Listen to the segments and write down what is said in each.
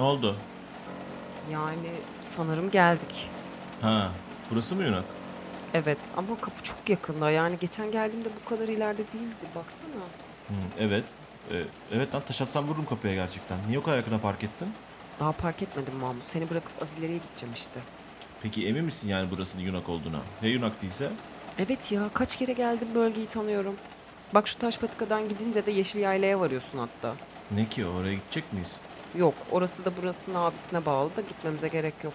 Ne oldu? Yani sanırım geldik. Ha, burası mı Yunak? Evet ama kapı çok yakında. Yani geçen geldiğimde bu kadar ileride değildi. Baksana. Hı, evet. Ee, evet lan taş atsam vururum kapıya gerçekten. Niye o kadar yakına park ettin? Daha park etmedim Mahmut. Seni bırakıp az ileriye gideceğim işte. Peki emin misin yani burasının Yunak olduğuna? Ya Yunak değilse? Evet ya kaç kere geldim bölgeyi tanıyorum. Bak şu taş patikadan gidince de yeşil yaylaya varıyorsun hatta. Ne ki oraya gidecek miyiz? Yok orası da burasının abisine bağlı da gitmemize gerek yok.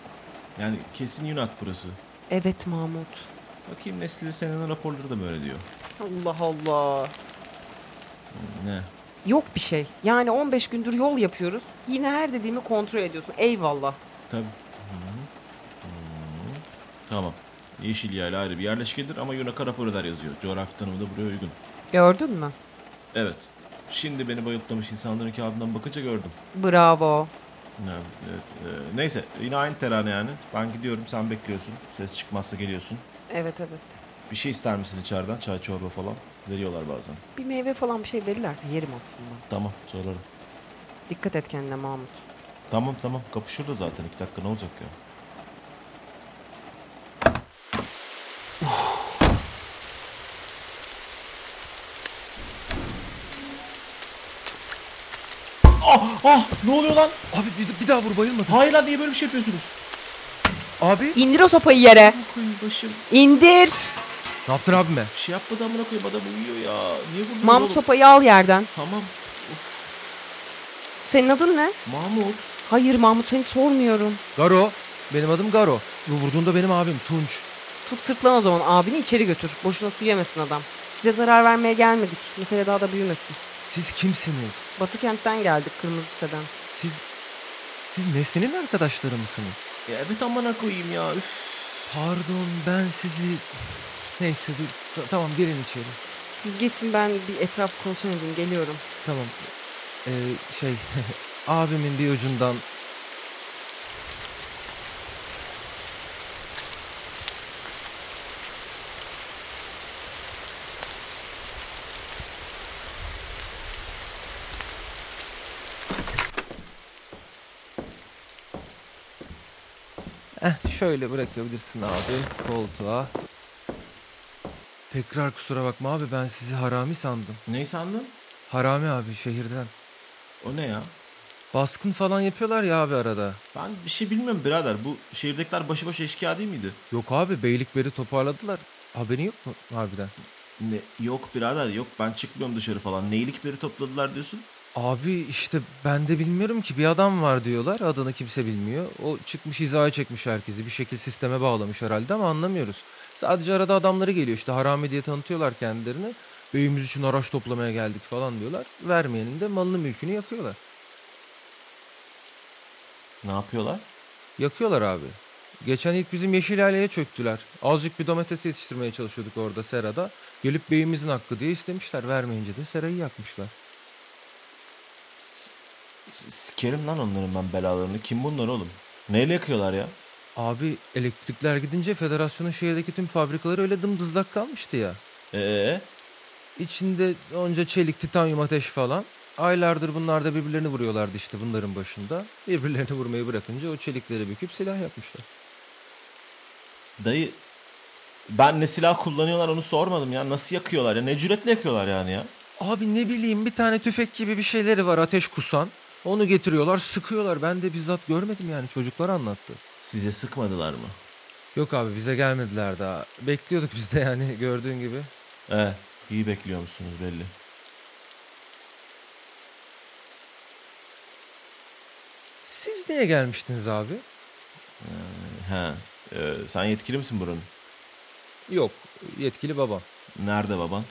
Yani kesin Yunak burası. Evet Mahmut. Bakayım Nesli senin raporları da böyle diyor. Allah Allah. Ne? Yok bir şey. Yani 15 gündür yol yapıyoruz. Yine her dediğimi kontrol ediyorsun. Eyvallah. Tabii. Hı hı. Hı. Tamam. Yeşil yayla ayrı bir yerleşkedir ama Yunak'a rapor eder yazıyor. Coğrafi tanımı da buraya uygun. Gördün mü? Evet. Şimdi beni bayıltlamış insanların kağıdından bakınca gördüm. Bravo. Evet, evet. Ee, neyse yine aynı terane yani. Ben gidiyorum sen bekliyorsun. Ses çıkmazsa geliyorsun. Evet evet. Bir şey ister misin içeriden? Çay çorba falan. Veriyorlar bazen. Bir meyve falan bir şey verirlerse yerim aslında. Tamam sorarım. Dikkat et kendine Mahmut. Tamam tamam kapı şurada zaten. iki dakika ne olacak ya? Ah ne oluyor lan? Abi bir, bir daha vur bayılmadı. Hayır lan niye böyle bir şey yapıyorsunuz? Abi İndir o sopayı yere. Koyayım başım. İndir. ne yaptın abime? Bir şey yapmadı amına koyayım adam uyuyor ya. Niye vurdun Mahmut oğlum? sopayı al yerden. Tamam. Senin adın ne? Mahmut. Hayır Mahmut seni sormuyorum. Garo. Benim adım Garo. Bu vurduğunda benim abim Tunç. Tut sırtlan o zaman abini içeri götür. Boşuna su yemesin adam. Size zarar vermeye gelmedik. Mesele daha da büyümesin. Siz kimsiniz? Batı kentten geldik kırmızı seden. Siz siz Nesli'nin arkadaşları mısınız? Ya evet amına koyayım ya. Üf. Pardon ben sizi... Neyse dur. Ta- tamam girin içeri. Siz geçin ben bir etraf kontrol edeyim geliyorum. Tamam. Ee, şey abimin bir ucundan Eh şöyle bırakabilirsin abi koltuğa. Tekrar kusura bakma abi ben sizi harami sandım. Ne sandın? Harami abi şehirden. O ne ya? Baskın falan yapıyorlar ya abi arada. Ben bir şey bilmiyorum birader. Bu şehirdekiler başıboş eşkıya değil miydi? Yok abi beylikleri toparladılar. Haberin yok mu harbiden? Ne? Yok birader yok. Ben çıkmıyorum dışarı falan. Neylikleri topladılar diyorsun? Abi işte ben de bilmiyorum ki bir adam var diyorlar. Adını kimse bilmiyor. O çıkmış hizaya çekmiş herkesi. Bir şekil sisteme bağlamış herhalde ama anlamıyoruz. Sadece arada adamları geliyor işte harami diye tanıtıyorlar kendilerini. Beyimiz için araç toplamaya geldik falan diyorlar. Vermeyenin de malını mülkünü yakıyorlar. Ne yapıyorlar? Yakıyorlar abi. Geçen ilk bizim yeşil aileye çöktüler. Azıcık bir domates yetiştirmeye çalışıyorduk orada serada. Gelip beyimizin hakkı diye istemişler. Vermeyince de serayı yakmışlar. Sikerim lan onların ben belalarını. Kim bunlar oğlum? Neyle yakıyorlar ya? Abi elektrikler gidince federasyonun şehirdeki tüm fabrikaları öyle dımdızlak kalmıştı ya. Ee? İçinde onca çelik, titanyum ateş falan. Aylardır bunlar da birbirlerini vuruyorlardı işte bunların başında. Birbirlerini vurmayı bırakınca o çelikleri büküp silah yapmışlar. Dayı ben ne silah kullanıyorlar onu sormadım ya. Nasıl yakıyorlar ya? Ne cüretle yakıyorlar yani ya? Abi ne bileyim bir tane tüfek gibi bir şeyleri var ateş kusan. Onu getiriyorlar sıkıyorlar. Ben de bizzat görmedim yani çocuklar anlattı. Size sıkmadılar mı? Yok abi bize gelmediler daha. Bekliyorduk biz de yani gördüğün gibi. Ee, iyi bekliyor musunuz belli. Siz niye gelmiştiniz abi? He. Ee, sen yetkili misin buranın? Yok yetkili babam. Nerede baban?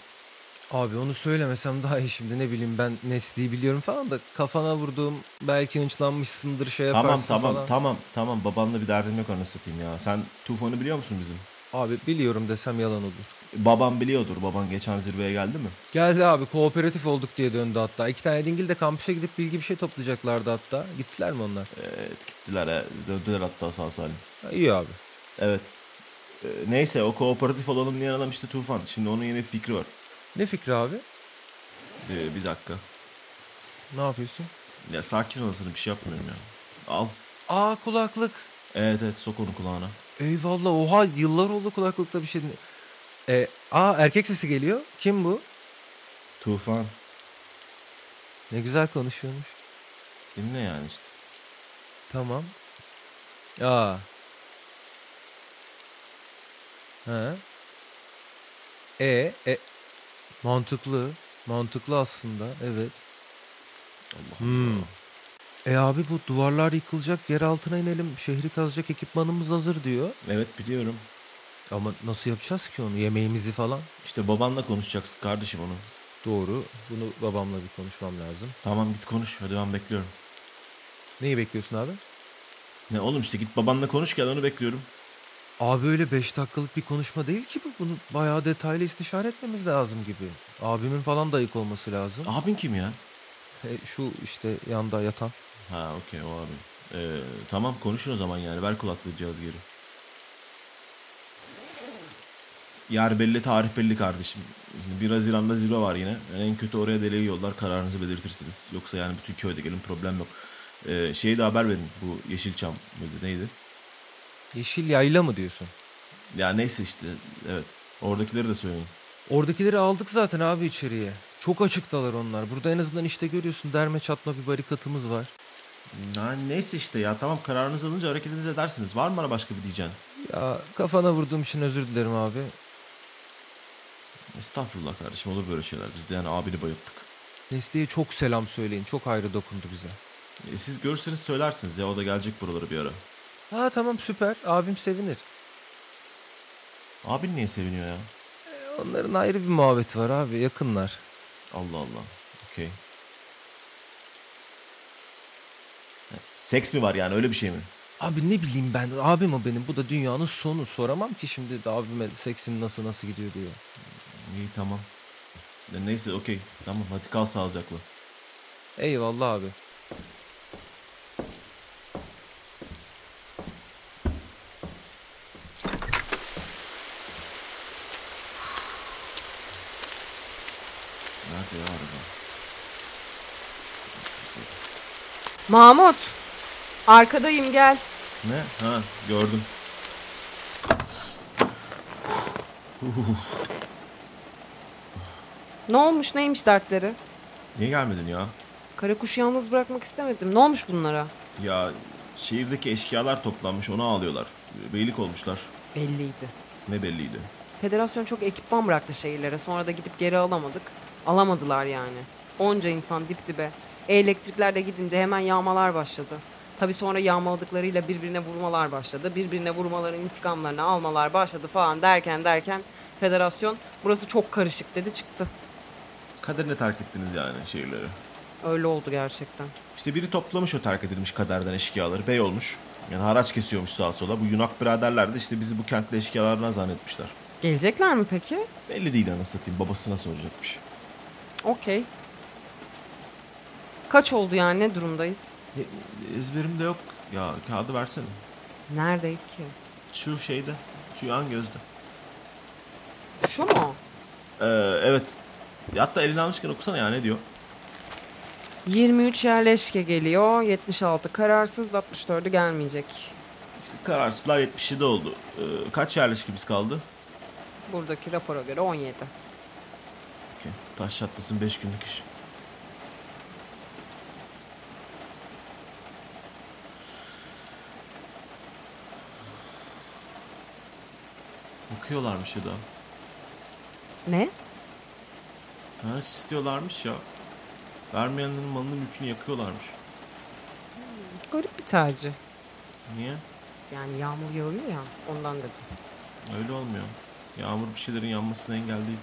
Abi onu söylemesem daha iyi şimdi ne bileyim ben Nesli'yi biliyorum falan da kafana vurduğum belki hınçlanmışsındır şey yaparsın Tamam tamam falan. tamam tamam babanla bir derdim yok anasını satayım ya. Sen Tufan'ı biliyor musun bizim? Abi biliyorum desem yalan olur. Babam biliyordur. Baban geçen zirveye geldi mi? Geldi abi kooperatif olduk diye döndü hatta. İki tane dingil de kampüse gidip bilgi bir şey toplayacaklardı hatta. Gittiler mi onlar? Evet gittiler he. Döndüler hatta sağ salim. Ha, iyi abi. Evet. Ee, neyse o kooperatif olalım diyen adam işte Tufan. Şimdi onun yeni bir fikri var. Ne fikri abi? Ee, bir dakika. Ne yapıyorsun? Ya sakin olasın bir şey yapmıyorum ya. Al. Aa kulaklık. Evet evet sok onu kulağına. Eyvallah oha yıllar oldu kulaklıkta bir şey dinle. E, aa erkek sesi geliyor. Kim bu? Tufan. Ne güzel konuşuyormuş. Dinle yani işte. Tamam. Aa. He. E, e mantıklı. Mantıklı aslında. Evet. Allah Hmm. Allah. E abi bu duvarlar yıkılacak, yer altına inelim, şehri kazacak ekipmanımız hazır diyor. Evet biliyorum. Ama nasıl yapacağız ki onu? Yemeğimizi falan. İşte babanla konuşacaksın kardeşim onu. Doğru. Bunu babamla bir konuşmam lazım. Tamam git konuş. Hadi ben bekliyorum. Neyi bekliyorsun abi? Ne oğlum işte git babanla konuş gel onu bekliyorum. Abi öyle 5 dakikalık bir konuşma değil ki bu. Bunu bayağı detaylı istişare etmemiz lazım gibi. Abimin falan da ayık olması lazım. Abin kim ya? E, şu işte yanda yatan. Ha okey o abi. Ee, tamam konuşun o zaman yani. Ver kulaklığı cihaz geri. Yer belli, tarih belli kardeşim. Şimdi 1 Haziran'da zirve var yine. En kötü oraya deleği yollar, kararınızı belirtirsiniz. Yoksa yani bütün köyde gelin problem yok. Ee, şeyi de haber verin. Bu Yeşilçam mıydı neydi? Yeşil yayla mı diyorsun? Ya neyse işte evet. Oradakileri de söyleyin. Oradakileri aldık zaten abi içeriye. Çok açıktalar onlar. Burada en azından işte görüyorsun derme çatma bir barikatımız var. Ya neyse işte ya tamam kararınızı alınca hareketinizi edersiniz. Var mı bana başka bir diyeceğin? Ya kafana vurduğum için özür dilerim abi. Estağfurullah kardeşim olur böyle şeyler. Biz de yani abini bayılttık. Nesli'ye çok selam söyleyin. Çok ayrı dokundu bize. E, siz görürseniz söylersiniz ya o da gelecek buralara bir ara. Ha tamam süper. Abim sevinir. Abin niye seviniyor ya? E, Onların ayrı bir muhabbeti var abi. Yakınlar. Allah Allah. Okey. Seks mi var yani öyle bir şey mi? Abi ne bileyim ben. Abim o benim. Bu da dünyanın sonu. Soramam ki şimdi de abime seksin nasıl nasıl gidiyor diye. İyi tamam. E, Neyse okey. Tamam hadi kal sağlıcakla. Eyvallah abi. Nerede ya araba? Mahmut. Arkadayım gel. Ne? Ha gördüm. Ne olmuş neymiş dertleri? Niye gelmedin ya? Karakuşu yalnız bırakmak istemedim. Ne olmuş bunlara? Ya şehirdeki eşkıyalar toplanmış onu ağlıyorlar. Beylik olmuşlar. Belliydi. Ne belliydi. Federasyon çok ekipman bıraktı şehirlere. Sonra da gidip geri alamadık. Alamadılar yani. Onca insan dip dibe. Elektrikler de gidince hemen yağmalar başladı. Tabii sonra yağmaladıklarıyla birbirine vurmalar başladı. Birbirine vurmaların intikamlarını almalar başladı falan derken derken federasyon burası çok karışık dedi çıktı. Kaderine terk ettiniz yani şehirleri. Öyle oldu gerçekten. İşte biri toplamış o terk edilmiş kaderden eşkıyaları. Bey olmuş. Yani haraç kesiyormuş sağa sola. Bu Yunak biraderler de işte bizi bu kentte eşkıyalardan zannetmişler. Gelecekler mi peki? Belli değil anasını satayım. Babasına soracakmış. Okey. Kaç oldu yani ne durumdayız? E, ezberimde yok. Ya kağıdı versene. Neredeydi ki? Şu şeyde. Şu yan gözde. Şu mu? Ee, evet. Hatta elini almışken okusana ya ne diyor. 23 yerleşke geliyor. 76 kararsız, 64'ü gelmeyecek. İşte kararsızlar 77 oldu. Ee, kaç yerleşkimiz kaldı? Buradaki rapora göre 17. Okey. Taş çatlasın 5 günlük iş. Okuyorlarmış ya da. Ne? Ha istiyorlarmış ya. Vermeyenlerin malını mülkünü yakıyorlarmış. Garip bir tercih. Niye? Yani yağmur yağıyor ya ondan dedim. Öyle olmuyor. Yağmur bir şeylerin yanmasına engel değil.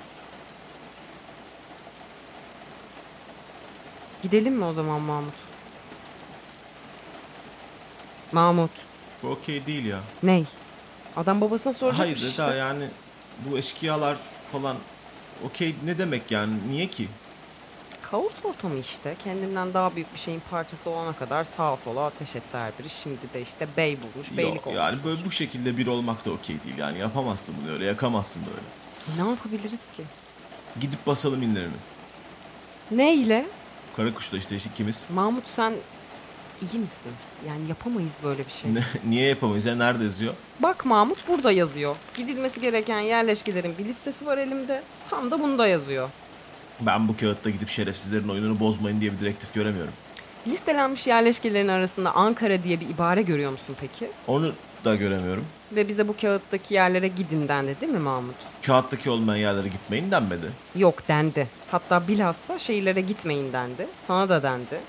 Gidelim mi o zaman Mahmut? Mahmut. Bu okey değil ya. Ney? Adam babasına soracakmış Hayır işte. Eda yani bu eşkıyalar falan okey ne demek yani niye ki? Kaos ortamı işte. Kendinden daha büyük bir şeyin parçası olana kadar sağa sola ateş etti her biri. Şimdi de işte bey bulmuş, beylik Yok olmuş. yani böyle bu şekilde bir olmak da okey değil yani yapamazsın bunu öyle yakamazsın böyle. Ne yapabiliriz ki? Gidip basalım inlerini. Ne ile? Karakuş'ta işte ikimiz. Mahmut sen iyi misin? Yani yapamayız böyle bir şey. Ne- Niye yapamayız ya? Nerede yazıyor? Bak Mahmut burada yazıyor. Gidilmesi gereken yerleşkelerin bir listesi var elimde. Tam da bunda yazıyor. Ben bu kağıtta gidip şerefsizlerin oyununu bozmayın diye bir direktif göremiyorum. Listelenmiş yerleşkelerin arasında Ankara diye bir ibare görüyor musun peki? Onu da göremiyorum. Ve bize bu kağıttaki yerlere gidin dendi değil mi Mahmut? Kağıttaki olmayan yerlere gitmeyin denmedi. Yok dendi. Hatta bilhassa şehirlere gitmeyin dendi. Sana da dendi.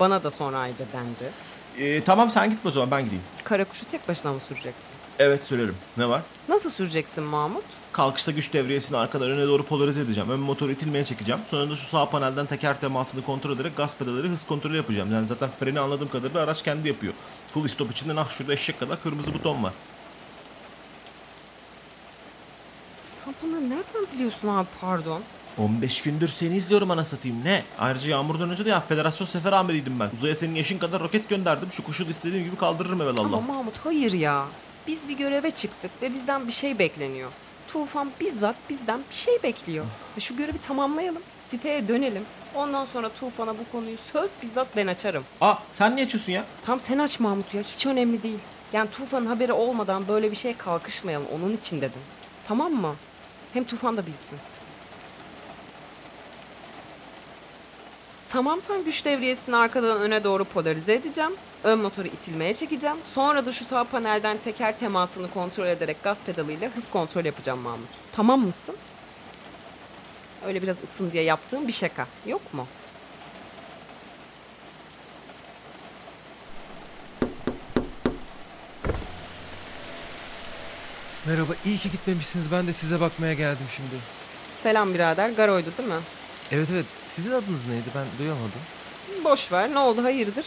Bana da sonra ayrıca dendi. Ee, tamam sen gitme o zaman ben gideyim. Karakuşu tek başına mı süreceksin? Evet söylerim. Ne var? Nasıl süreceksin Mahmut? Kalkışta güç devriyesini arkadan öne doğru polarize edeceğim. Ön motoru itilmeye çekeceğim. Sonra da şu sağ panelden teker temasını kontrol ederek gaz pedalları hız kontrolü yapacağım. Yani zaten freni anladığım kadarıyla araç kendi yapıyor. Full stop içinde nah şurada eşek kadar kırmızı buton var. Sen bunları nereden biliyorsun abi pardon? 15 gündür seni izliyorum ana satayım. Ne? Ayrıca yağmurdan önce de ya federasyon sefer amiriydim ben. Uzaya senin yaşın kadar roket gönderdim. Şu kuşu da istediğim gibi kaldırırım evelallah. Ama Mahmut hayır ya. Biz bir göreve çıktık ve bizden bir şey bekleniyor. Tufan bizzat bizden bir şey bekliyor. Ve şu görevi tamamlayalım. Siteye dönelim. Ondan sonra Tufan'a bu konuyu söz bizzat ben açarım. Aa sen niye açıyorsun ya? Tam sen aç Mahmut ya. Hiç önemli değil. Yani Tufan'ın haberi olmadan böyle bir şeye kalkışmayalım. Onun için dedim. Tamam mı? Hem Tufan da bilsin. Tamam sen güç devriyesini arkadan öne doğru polarize edeceğim. Ön motoru itilmeye çekeceğim. Sonra da şu sağ panelden teker temasını kontrol ederek gaz pedalıyla hız kontrol yapacağım Mahmut. Tamam mısın? Öyle biraz ısın diye yaptığım bir şaka. Yok mu? Merhaba, iyi ki gitmemişsiniz. Ben de size bakmaya geldim şimdi. Selam birader. Garoydu değil mi? Evet evet, sizin adınız neydi? Ben duyamadım. Boş ver. Ne oldu? Hayırdır?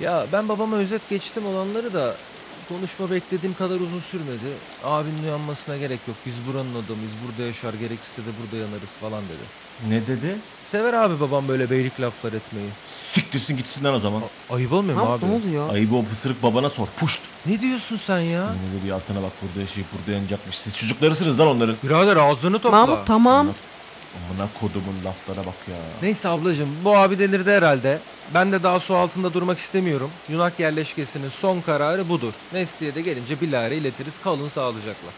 Ya ben babama özet geçtim olanları da konuşma beklediğim kadar uzun sürmedi. Abinin uyanmasına gerek yok. Biz buranın adamıyız. Burada yaşar. Gerekirse de burada yanarız falan dedi. Ne dedi? Sever abi babam böyle beylik laflar etmeyi. Siktirsin gitsin lan o zaman. Ayıp olmuyor mu abi? ne oluyor? Ayıbı o pısırık babana sor. Puşt. Ne diyorsun sen ya? Ne dedi altına bak burada yaşayıp burada yanacakmış. Siz çocuklarısınız lan onların. Birader ağzını topla. Mahmut tamam. Amına kodumun laflara bak ya. Neyse ablacığım bu abi delirdi herhalde. Ben de daha su altında durmak istemiyorum. Yunak yerleşkesinin son kararı budur. Nesli'ye de gelince bilahare iletiriz. Kalın sağlıcakla.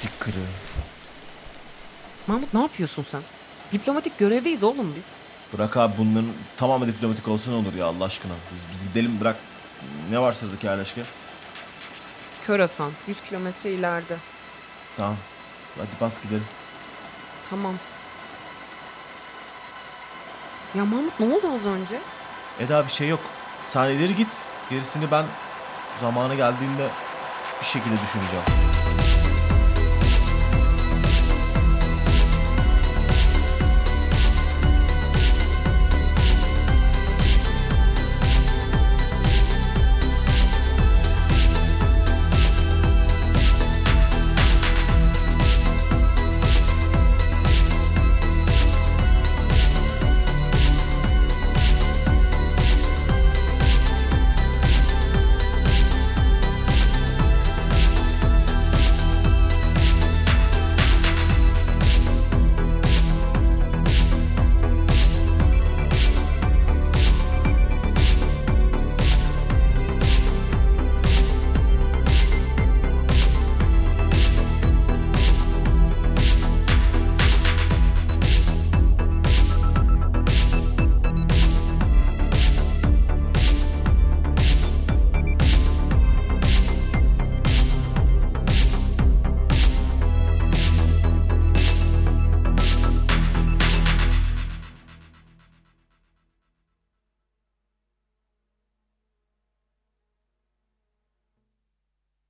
Sikırı. Mahmut ne yapıyorsun sen? Diplomatik görevdeyiz oğlum biz. Bırak abi bunların tamamı diplomatik olsa ne olur ya Allah aşkına. Biz, biz gidelim bırak. Ne var sıradaki yerleşke? Körasan 100 kilometre ileride. Tamam. Hadi bas gidelim. Tamam. Ya Mahmut ne oldu az önce? Eda bir şey yok. Sen ileri git. Gerisini ben zamanı geldiğinde bir şekilde düşüneceğim.